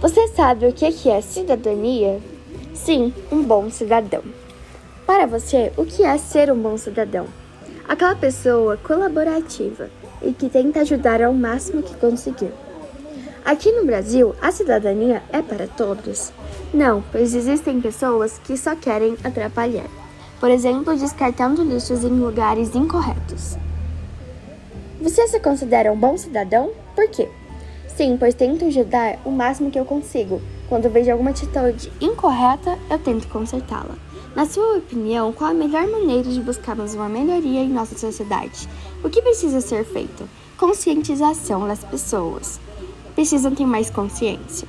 Você sabe o que é cidadania? Sim, um bom cidadão. Para você, o que é ser um bom cidadão? Aquela pessoa colaborativa e que tenta ajudar ao máximo que conseguir. Aqui no Brasil, a cidadania é para todos? Não, pois existem pessoas que só querem atrapalhar. Por exemplo, descartando lixos em lugares incorretos. Você se considera um bom cidadão? Por quê? Sim, pois tento ajudar o máximo que eu consigo. Quando vejo alguma atitude incorreta, eu tento consertá-la. Na sua opinião, qual a melhor maneira de buscarmos uma melhoria em nossa sociedade? O que precisa ser feito? Conscientização das pessoas. Precisam ter mais consciência.